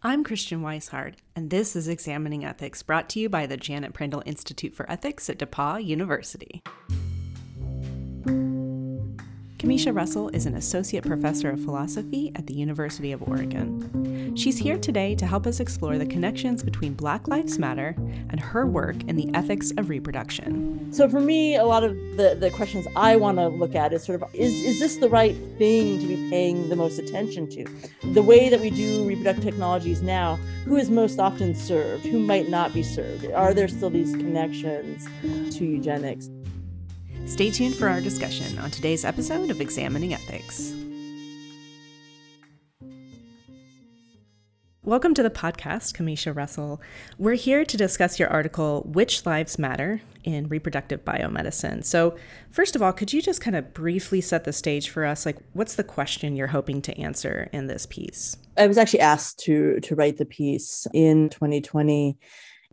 I'm Christian Wisehart, and this is Examining Ethics, brought to you by the Janet Prindle Institute for Ethics at DePauw University. Camisha Russell is an associate professor of philosophy at the University of Oregon. She's here today to help us explore the connections between Black Lives Matter and her work in the ethics of reproduction. So for me, a lot of the, the questions I want to look at is sort of is, is this the right thing to be paying the most attention to? The way that we do reproductive technologies now, who is most often served? Who might not be served? Are there still these connections to eugenics? Stay tuned for our discussion on today's episode of Examining Ethics. Welcome to the podcast, Camisha Russell. We're here to discuss your article, Which Lives Matter in Reproductive Biomedicine. So, first of all, could you just kind of briefly set the stage for us? Like, what's the question you're hoping to answer in this piece? I was actually asked to, to write the piece in 2020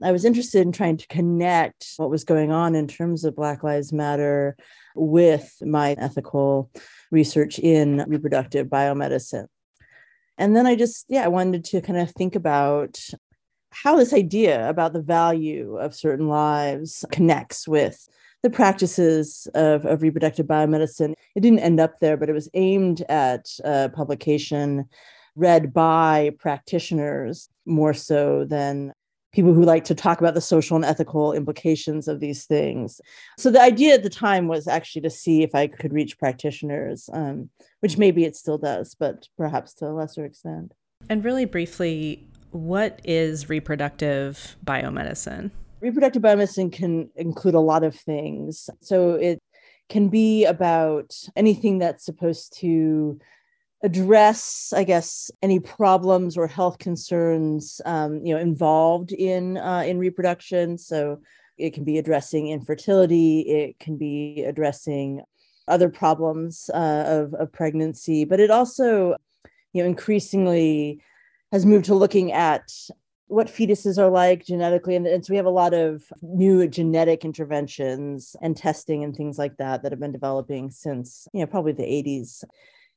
I was interested in trying to connect what was going on in terms of Black Lives Matter with my ethical research in reproductive biomedicine. And then I just, yeah, I wanted to kind of think about how this idea about the value of certain lives connects with the practices of, of reproductive biomedicine. It didn't end up there, but it was aimed at a publication read by practitioners more so than people who like to talk about the social and ethical implications of these things. So the idea at the time was actually to see if I could reach practitioners, um, which maybe it still does, but perhaps to a lesser extent. And really briefly, what is reproductive biomedicine? Reproductive biomedicine can include a lot of things. So it can be about anything that's supposed to address, I guess, any problems or health concerns, um, you know, involved in uh, in reproduction. So it can be addressing infertility. It can be addressing other problems uh, of, of pregnancy, but it also, you know, increasingly has moved to looking at what fetuses are like genetically. And, and, so we have a lot of new genetic interventions and testing and things like that that have been developing since, you know, probably the 80s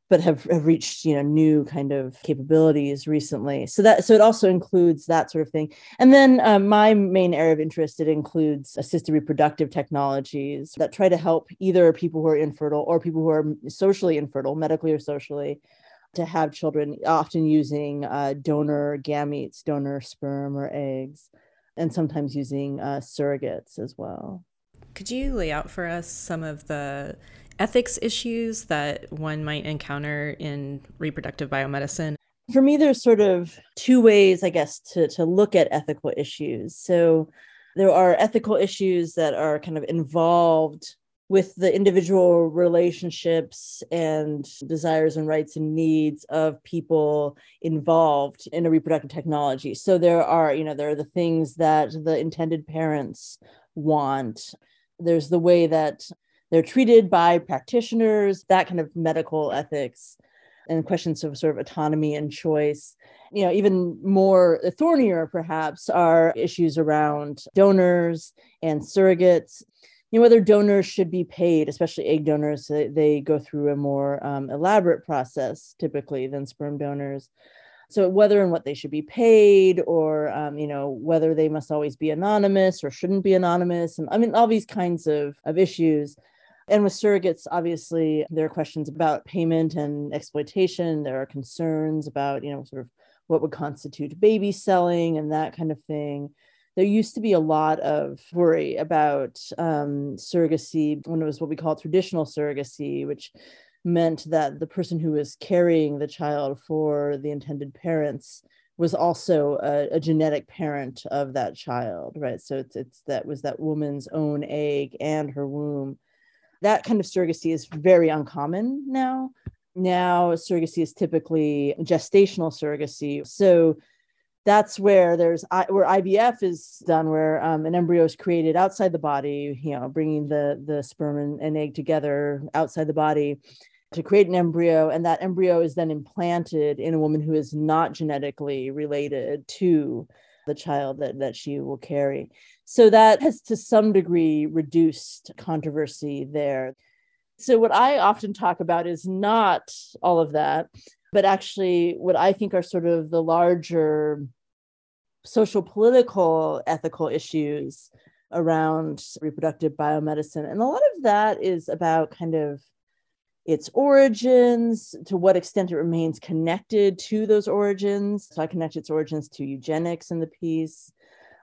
but have, have reached you know new kind of capabilities recently. So that so it also includes that sort of thing. And then um, my main area of interest it includes assisted reproductive technologies that try to help either people who are infertile or people who are socially infertile medically or socially to have children often using uh, donor gametes donor sperm or eggs and sometimes using uh, surrogates as well. Could you lay out for us some of the ethics issues that one might encounter in reproductive biomedicine? For me, there's sort of two ways, I guess, to, to look at ethical issues. So there are ethical issues that are kind of involved with the individual relationships and desires and rights and needs of people involved in a reproductive technology. So there are, you know, there are the things that the intended parents want. There's the way that they're treated by practitioners, that kind of medical ethics and questions of sort of autonomy and choice. You know, even more thornier perhaps are issues around donors and surrogates. You know, whether donors should be paid, especially egg donors, they, go through a more um, elaborate process typically than sperm donors. So whether and what they should be paid, or um, you know whether they must always be anonymous or shouldn't be anonymous, and I mean all these kinds of of issues and with surrogates, obviously, there are questions about payment and exploitation. There are concerns about, you know, sort of what would constitute baby selling and that kind of thing. There used to be a lot of worry about um, surrogacy when it was what we call traditional surrogacy, which meant that the person who was carrying the child for the intended parents was also a, a, genetic parent of that child, right? So it's it's that was that woman's own egg and her womb that kind of surrogacy is very uncommon now. Now, surrogacy is typically gestational surrogacy. So that's where there's where IVF is done, where um, an embryo is created outside the body, you know, bringing the the sperm and, and egg together outside the body to create an embryo, and that embryo is then implanted in a woman who is not genetically related to the child that, that she will carry. So that has to some degree reduced controversy there. So, what I often talk about is not all of that. but actually what i think are sort of the larger social political ethical issues around reproductive biomedicine and a lot of that is about kind of its origins, to what extent it remains connected to those origins. So I connect its origins to eugenics in the piece.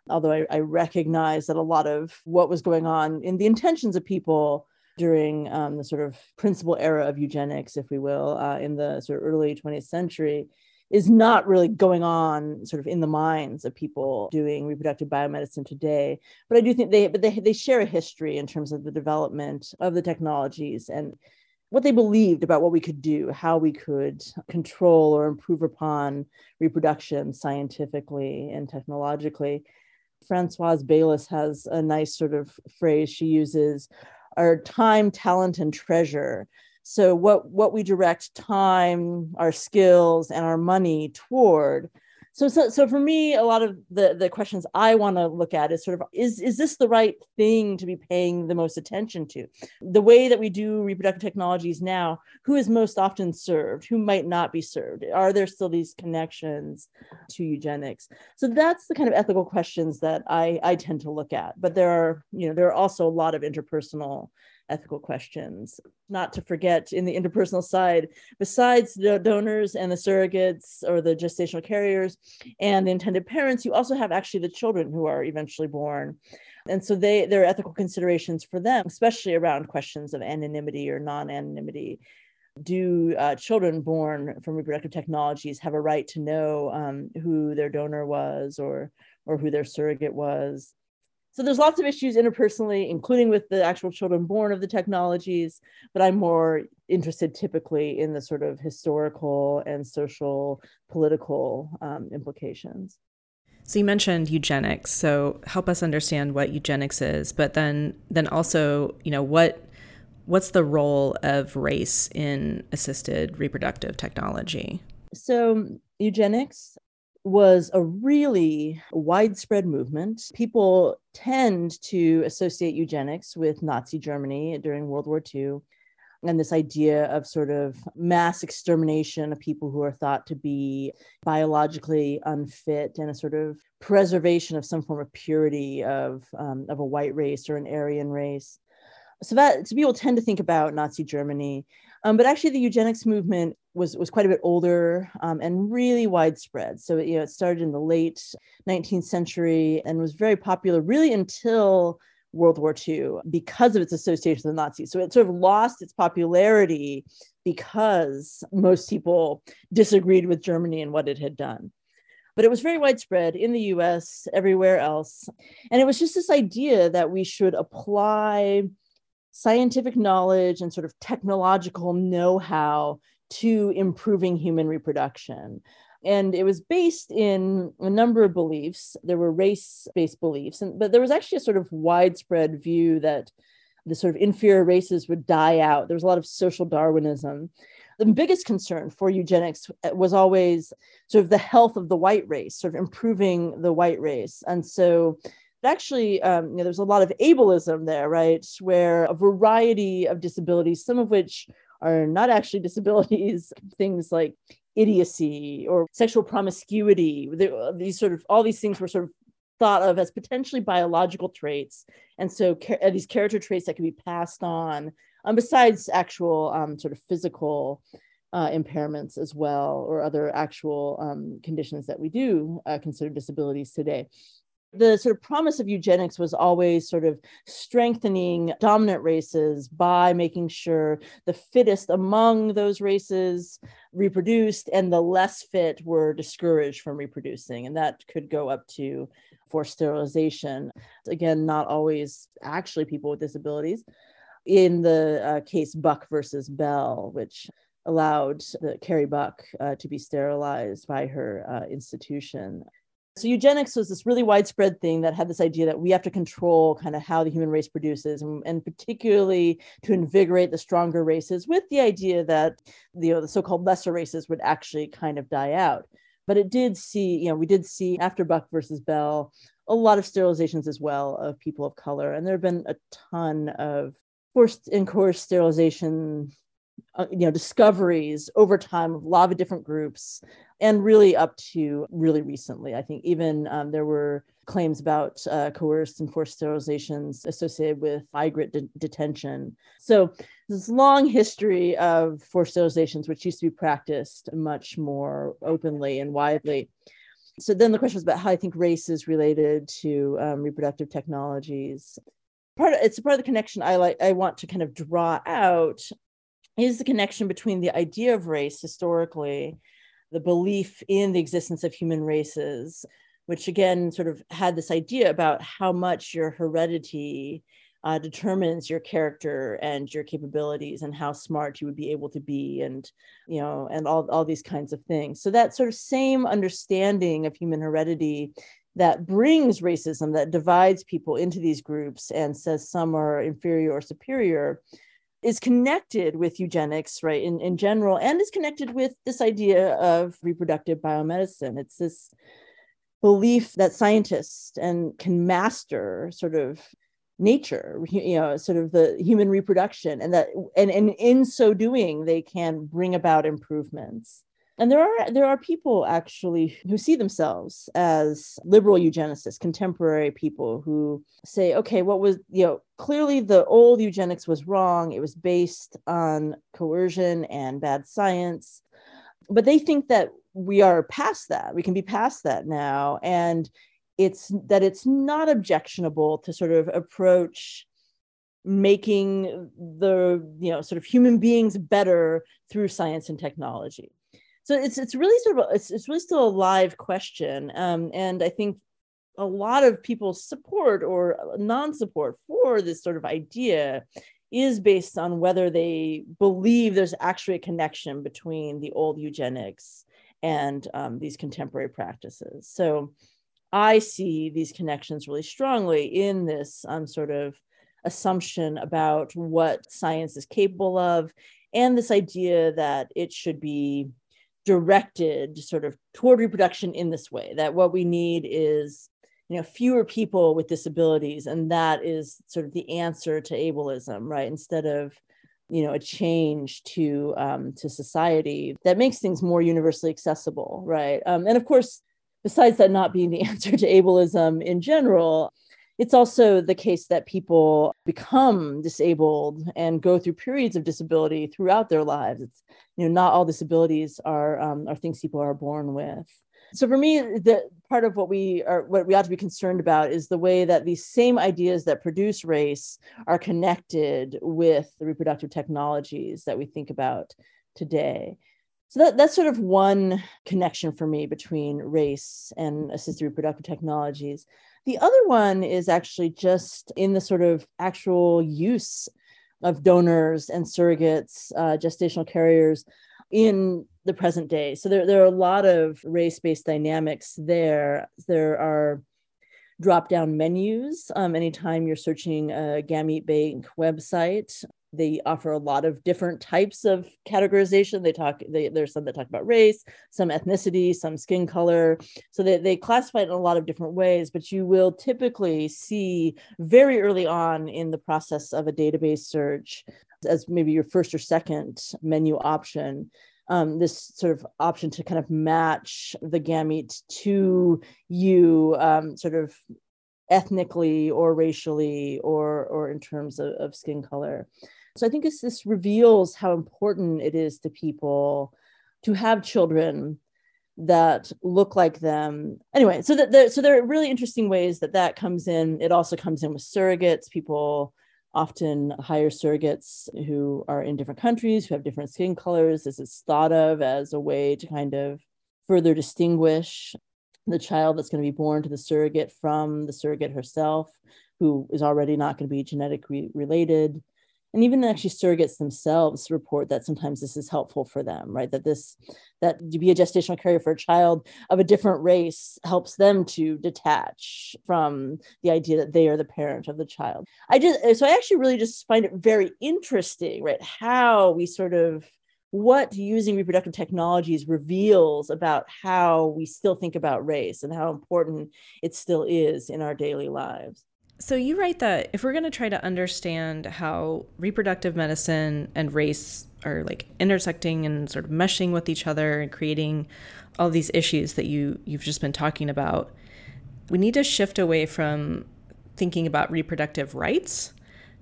Although I, I recognize that a lot of what was going on in the intentions of people during um, the sort of principal era of eugenics, if we will, uh, in the sort of early 20th century, is not really going on sort of in the minds of people doing reproductive biomedicine today. But I do think they, but they, they share a history in terms of the development of the technologies and what they believed about what we could do, how we could control or improve upon reproduction scientifically and technologically. Francoise Baylis has a nice sort of phrase she uses our time, talent, and treasure. So what what we direct time, our skills, and our money toward so, so so for me a lot of the the questions i want to look at is sort of is is this the right thing to be paying the most attention to? The way that we do reproductive technologies now who is most often served? Who might not be served? Are there still these connections to eugenics? So that's the kind of ethical questions that i i tend to look at but there are you know there are also a lot of interpersonal ethical questions. Not to forget, in the interpersonal side, besides the donors and the surrogates or the gestational carriers and the intended parents, you also have actually the children who are eventually born. And so they there are ethical considerations for them, especially around questions of anonymity or non-anonymity. Do uh, children born from reproductive technologies have a right to know um, who their donor was or or who their surrogate was? So there's lots of issues interpersonally, including with the actual children born of the technologies, but I'm more interested typically in the sort of historical and social political um, implications. So you mentioned eugenics. So help us understand what eugenics is, but then then also, you know, what what's the role of race in assisted reproductive technology? So eugenics was a really widespread movement. People tend to associate eugenics with Nazi Germany during World War II and this idea of sort of mass extermination of people who are thought to be biologically unfit and a sort of preservation of some form of purity of, um, of a white race or an Aryan race. So that so people tend to think about Nazi Germany um, but actually, the eugenics movement was was quite a bit older um, and really widespread. So you know, it started in the late 19th century and was very popular really until World War II because of its association with the Nazis. So it sort of lost its popularity because most people disagreed with Germany and what it had done. But it was very widespread in the US, everywhere else. And it was just this idea that we should apply scientific knowledge and sort of technological know how to improving human reproduction. And it was based in a number of beliefs. There were race based beliefs, and, but there was actually a sort of widespread view that the sort of inferior races would die out. There was a lot of social Darwinism. The biggest concern for eugenics was always sort of the health of the white race, sort of improving the white race. And so actually um, you know, there's a lot of ableism there right? Where a variety of disabilities some of which are not actually disabilities things like idiocy or sexual promiscuity these sort of all these things were sort of thought of as potentially biological traits and so uh, these character traits that can be passed on um, besides actual um, sort of physical uh, impairments as well or other actual um, conditions that we do uh, consider disabilities today the sort of promise of eugenics was always sort of strengthening dominant races by making sure the fittest among those races reproduced and the less fit were discouraged from reproducing. And that could go up to forced sterilization. Again, not always actually people with disabilities. In the uh, case Buck versus Bell, which allowed the Carrie Buck uh, to be sterilized by her uh, institution. So eugenics was this really widespread thing that had this idea that we have to control kind of how the human race produces, and, and particularly to invigorate the stronger races, with the idea that you know the so-called lesser races would actually kind of die out. But it did see, you know, we did see after Buck versus Bell a lot of sterilizations as well of people of color, and there have been a ton of forced and coerced sterilization uh, you know discoveries over time of a lot of different groups and really up to really recently. I think even um, there were claims about uh, coerced and forced sterilizations associated with migrant de- detention. So this long history of forced sterilizations which used to be practiced much more openly and widely. So then the question was about how i think race is related to um, reproductive technologies. Part of it's part of the connection i like i want to kind of draw out is the connection between the idea of race historically, the belief in the existence of human races, which again sort of had this idea about how much your heredity uh, determines your character and your capabilities and how smart you would be able to be and you know and all, all these kinds of things. So that sort of same understanding of human heredity that brings racism that divides people into these groups and says some are inferior or superior is connected with eugenics, right, in, in general, and is connected with this idea of reproductive biomedicine. It's this belief that scientists and can master sort of nature you know sort of the human reproduction and that and, and in so doing they can bring about improvements and there are there are people actually who see themselves as liberal eugenicists contemporary people who say okay what was you know clearly the old eugenics was wrong. It was based on coercion and bad science. But they think that we are past that. We can be past that now. And it's that it's not objectionable to sort of approach making the you know sort of human beings better through science and technology so it's it's really sort of it's, it's really still a live question um, and i think a lot of people's support or non-support for this sort of idea is based on whether they believe there's actually a connection between the old eugenics and um, these contemporary practices. So i see these connections really strongly in this um, sort of assumption about what science is capable of and this idea that it should be directed sort of toward reproduction in this way that what we need is you know fewer people with disabilities and that is sort of the answer to ableism right? Instead of you know a change to um, to society that makes things more universally accessible right? Um, and of course besides that not being the answer to ableism in general it's also the case that people become disabled and go through periods of disability throughout their lives. It's you know not all disabilities are um, are things people are born with. So for me, the part of what we are what we ought to be concerned about is the way that these same ideas that produce race are connected with the reproductive technologies that we think about today. So that, that's sort of one connection for me between race and assisted reproductive technologies. The other one is actually just in the sort of actual use of donors and surrogates, uh, gestational carriers in the present day. So there, there are a lot of race based dynamics there. There are drop down menus um, anytime you're searching a gamete bank website they offer a lot of different types of categorization. They talk they, there's some that talk about race some ethnicity some skin color. So they, they classify it in a lot of different ways but you will typically see very early on in the process of a database search as maybe your first or second menu option um, this sort of option to kind of match the gamete to you um, sort of ethnically or racially or or in terms of, of skin color so I think this reveals how important it is to people to have children that look like them. Anyway, so that there, so there are really interesting ways that that comes in. It also comes in with surrogates. People often hire surrogates who are in different countries, who have different skin colors. This is thought of as a way to kind of further distinguish the child that's going to be born to the surrogate from the surrogate herself, who is already not going to be genetically related and even actually surrogates themselves report that sometimes this is helpful for them right? That this that to be a gestational carrier for a child of a different race helps them to detach from the idea that they are the parent of the child. I just so i actually really just find it very interesting right how we sort of what using reproductive technologies reveals about how we still think about race and how important it still is in our daily lives so you write that if we're going to try to understand how reproductive medicine and race are like intersecting and sort of meshing with each other and creating all these issues that you you've just been talking about. We need to shift away from thinking about reproductive rights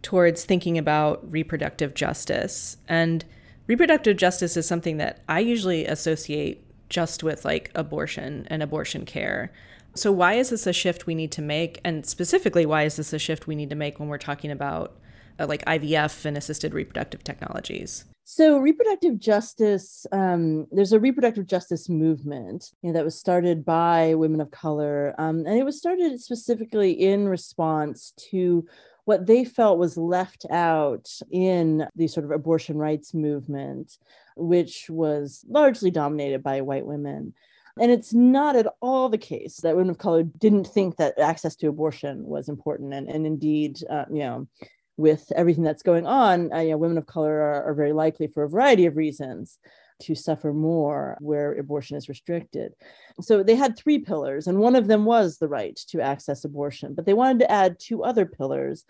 towards thinking about reproductive justice. And reproductive justice is something that I usually associate just with like abortion and abortion care. So, why is this a shift we need to make? And specifically, why is this a shift we need to make when we're talking about uh, like IVF and assisted reproductive technologies? So, reproductive justice, um, there's a reproductive justice movement you know, that was started by women of color. Um, and it was started specifically in response to what they felt was left out in the sort of abortion rights movement, which was largely dominated by white women. And it's not at all the case that women of color didn't think that access to abortion was important. And, and indeed, uh, you know, with everything that's going on, uh, you know, women of color are, are very likely for a variety of reasons to suffer more where abortion is restricted. So they had three pillars, and one of them was the right to access abortion, but they wanted to add two other pillars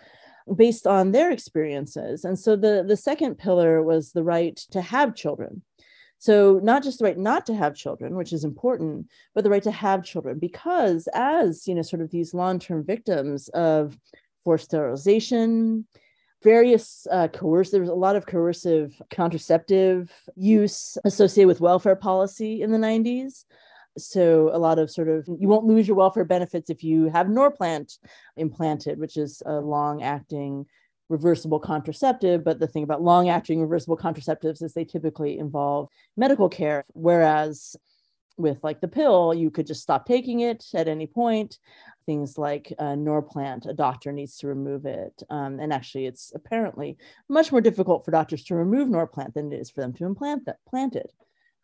based on their experiences. And so the, the second pillar was the right to have children. So, not just the right not to have children, which is important, but the right to have children, because as you know, sort of these long term victims of forced sterilization, various uh, coercive, there was a lot of coercive contraceptive use associated with welfare policy in the 90s. So, a lot of sort of, you won't lose your welfare benefits if you have Norplant implanted, which is a long acting reversible contraceptive. But the thing about long acting reversible contraceptives is they typically involve medical care, whereas with like the pill, you could just stop taking it at any point things like uh, Norplant, a doctor needs to remove it. Um, and actually, it's apparently much more difficult for doctors to remove Norplant than it is for them to implant that plant it.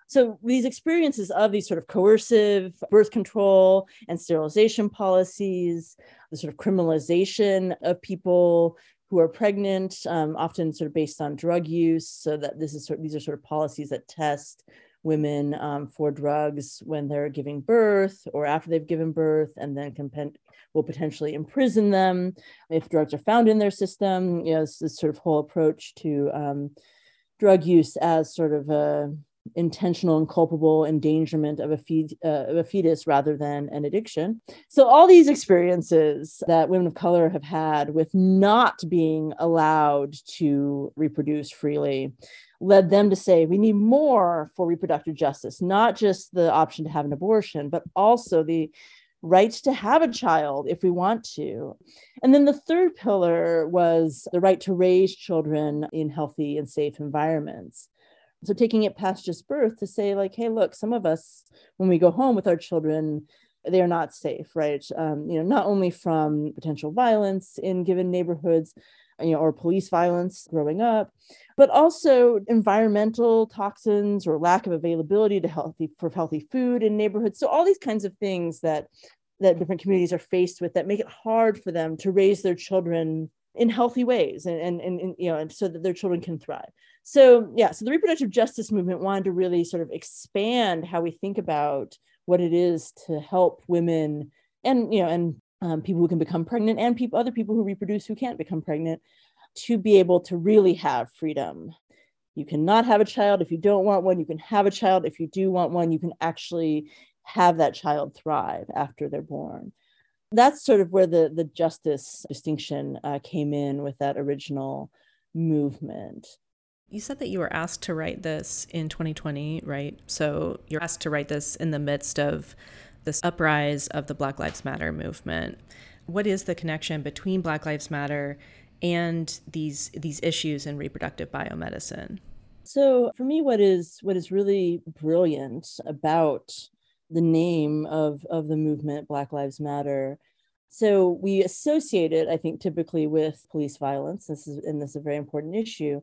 So these experiences of these sort of coercive birth control and sterilization policies, the sort of criminalization of people who are pregnant, um, often sort of based on drug use. So that this is sort of, these are sort of policies that test women um, for drugs when they're giving birth or after they've given birth, and then can will potentially imprison them if drugs are found in their system. You know, this, this sort of whole approach to um, drug use as sort of a intentional and culpable endangerment of a, uh, of a fetus rather than an addiction. So, all these experiences that women of color have had with not being allowed to reproduce freely led them to say we need more for reproductive justice, not just the option to have an abortion, but also the right to have a child if we want to. And then the third pillar was the right to raise children in healthy and safe environments. So taking it past just birth to say, like, hey, look, some of us, when we go home with our children, they are not safe, right? Um, you know, not only from potential violence in given neighborhoods, you know, or police violence growing up, but also environmental toxins or lack of availability to healthy for healthy food in neighborhoods. So all these kinds of things that that different communities are faced with that make it hard for them to raise their children in healthy ways and, and, and, you know and so that their children can thrive. So yeah so the reproductive justice movement wanted to really sort of expand how we think about what it is to help women and you know and um, people who can become pregnant and people other people who reproduce who can't become pregnant to be able to really have freedom. You cannot have a child if you don't want one. You can have a child if you do want one. You can actually have that child thrive after they're born that's sort of where the the justice distinction uh, came in with that original movement you said that you were asked to write this in 2020 right so you're asked to write this in the midst of this uprise of the Black Lives Matter movement. What is the connection between Black Lives Matter and these these issues in reproductive biomedicine? So for me, what is what is really brilliant about the name of, of the movement Black Lives Matter. So we associate it, I think, typically with police violence. This is and this is a very important issue.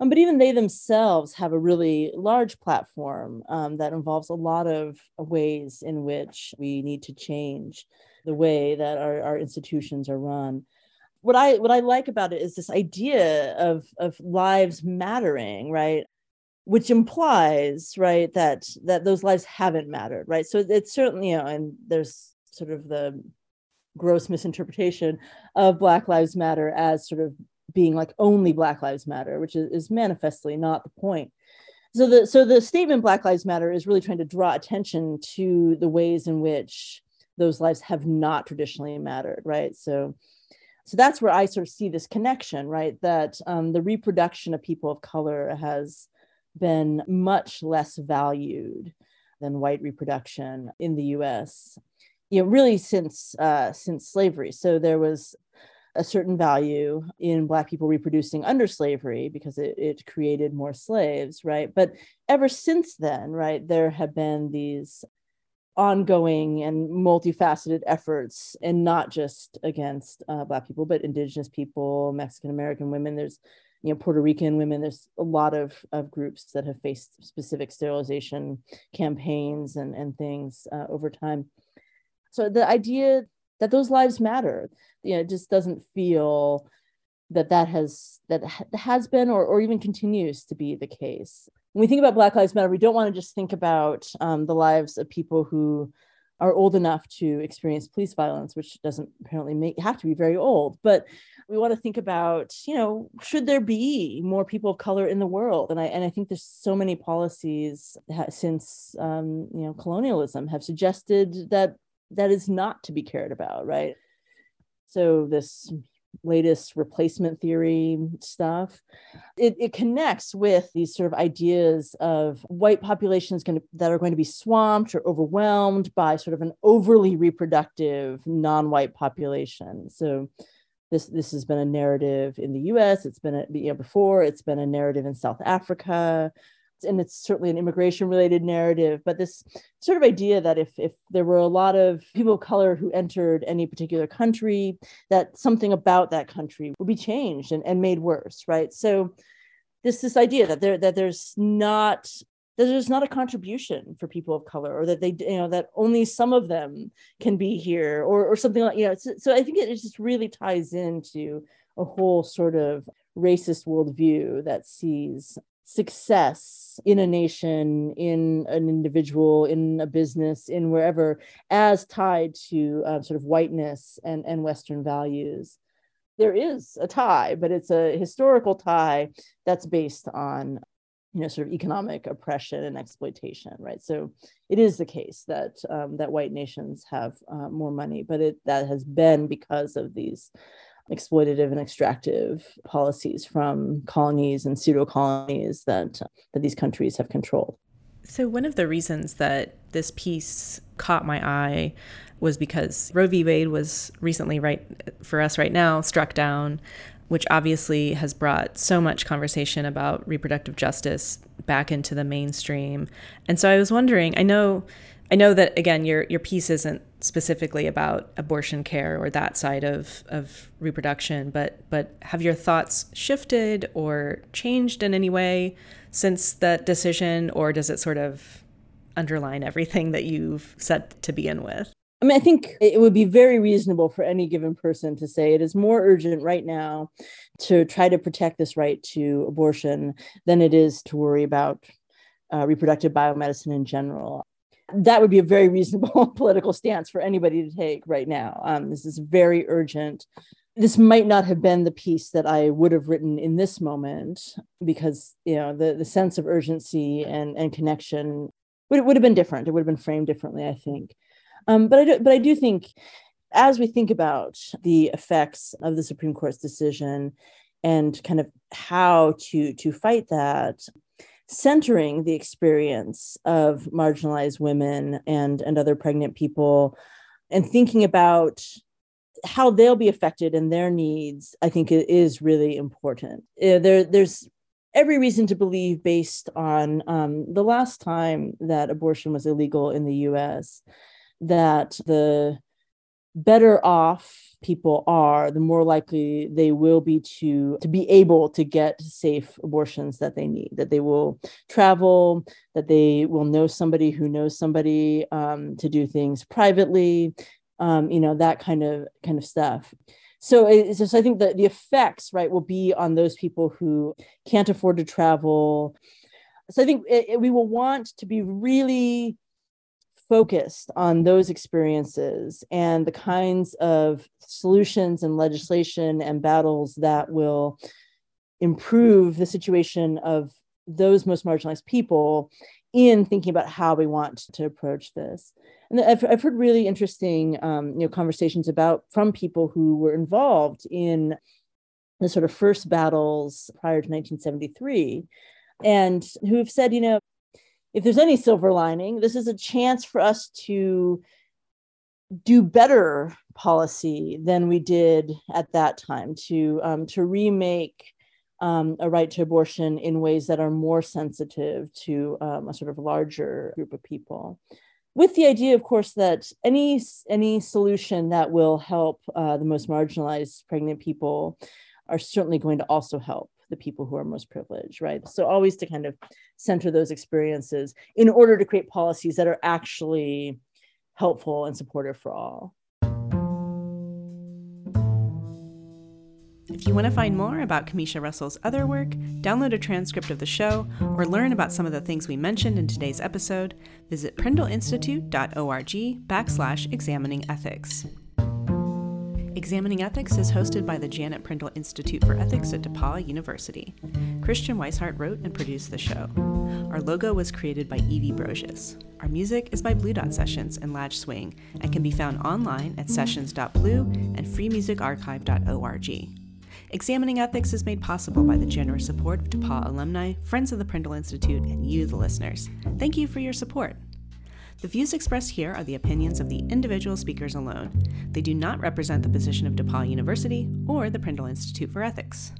Um, but even they themselves have a really large platform um, that involves a lot of ways in which we need to change the way that our, our institutions are run. What I what I like about it is this idea of of lives mattering, right? Which implies, right, that that those lives haven't mattered, right? So it's certainly, you know, and there's sort of the gross misinterpretation of Black Lives Matter as sort of being like only Black Lives Matter, which is, is manifestly not the point. so the so the statement black lives matter is really trying to draw attention to the ways in which those lives have not traditionally mattered right so so that's where i sort of see this connection right that um, the reproduction of people of color has been much less valued than white reproduction in the us you know really since uh, since slavery. So there was a certain value in black people reproducing under slavery because it, it created more slaves right? But ever since then right there have been these ongoing and multifaceted efforts and not just against uh, black people but indigenous people mexican american women. There's you know puerto rican women there's a lot of, of groups that have faced specific sterilization campaigns and, and things uh, over time. So the idea that those lives matter you know it just doesn't feel that that has that has been or, or even continues to be the case. When we think about black lives matter we don't want to just think about um, the lives of people who are old enough to experience police violence which doesn't apparently make have to be very old. But we want to think about you know should there be more people of color in the world? And i and i think there's so many policies since um, you know colonialism have suggested that that is not to be cared about right? So this latest replacement theory stuff. It, it connects with these sort of ideas of white populations going to, that are going to be swamped or overwhelmed by sort of an overly reproductive non-white population. So this this has been a narrative in the us it's been a, you know before it's been a narrative in south africa and it's certainly an immigration related narrative but this sort of idea that if if there were a lot of people of color who entered any particular country that something about that country would be changed and, and made worse right? So this this idea that there that there's not that there's not a contribution for people of color or that they you know that only some of them can be here or or something like you know so, so i think it just really ties into a whole sort of racist worldview that sees success in a nation, in an individual, in a business, in wherever, as tied to uh, sort of whiteness and, and Western values. There is a tie, but it's a historical tie that's based on you know sort of economic oppression and exploitation right so it is the case that um, that white nations have uh, more money but it that has been because of these exploitative and extractive policies from colonies and pseudo colonies that that these countries have controlled. So one of the reasons that this piece caught my eye was because Roe v. Wade was recently right for us right now struck down, which obviously has brought so much conversation about reproductive justice back into the mainstream. And so I was wondering, I know I know that again your your piece isn't specifically about abortion care or that side of, of reproduction, but but have your thoughts shifted or changed in any way since that decision, or does it sort of underline everything that you've said to begin with? I mean, I think it would be very reasonable for any given person to say it is more urgent right now to try to protect this right to abortion than it is to worry about uh, reproductive biomedicine in general that would be a very reasonable political stance for anybody to take right now. Um, this is very urgent. This might not have been the piece that I would have written in this moment because you know the, the sense of urgency and, and connection would, would have been different. It would have been framed differently, I think. Um, but I do, but I do think as we think about the effects of the Supreme Court's decision and kind of how to to fight that, centering the experience of marginalized women and, and other pregnant people and thinking about how they'll be affected and their needs, I think it is really important. Uh, there, there's every reason to believe, based on um, the last time that abortion was illegal in the US, that the better off people are, the more likely they will be to, to be able to get safe abortions that they need, that they will travel, that they will know somebody who knows somebody um, to do things privately, um, you know, that kind of kind of stuff. So it's just, I think that the effects, right, will be on those people who can't afford to travel. So I think it, it, we will want to be really focused on those experiences and the kinds of solutions and legislation and battles that will improve the situation of those most marginalized people in thinking about how we want to approach this. And I've, I've heard really interesting um, you know, conversations about from people who were involved in the sort of first battles prior to 1973 and who have said, you know, if there's any silver lining, this is a chance for us to do better policy than we did at that time to um, to remake um, a right to abortion in ways that are more sensitive to um, a sort of larger group of people. With the idea of course that any any solution that will help uh, the most marginalized pregnant people are certainly going to also help the people who are most privileged right so always to kind of center those experiences in order to create policies that are actually helpful and supportive for all If you want to find more about Camisha Russell's other work, download a transcript of the show, or learn about some of the things we mentioned in today's episode, visit prindleinstitute.org backslash examining ethics. Examining Ethics is hosted by the Janet Prindle Institute for Ethics at DePauw University. Christian Wisehart wrote and produced the show. Our logo was created by Evie Brocious. Our music is by Blue Dot Sessions and Latch Swing and can be found online at sessions.blue and freemusicarchive.org. Examining Ethics is made possible by the generous support of DePauw alumni, friends of the Prindle Institute, and you, the listeners. Thank you for your support. The views expressed here are the opinions of the individual speakers alone. They do not represent the position of DePauw University or the Prindle Institute for Ethics.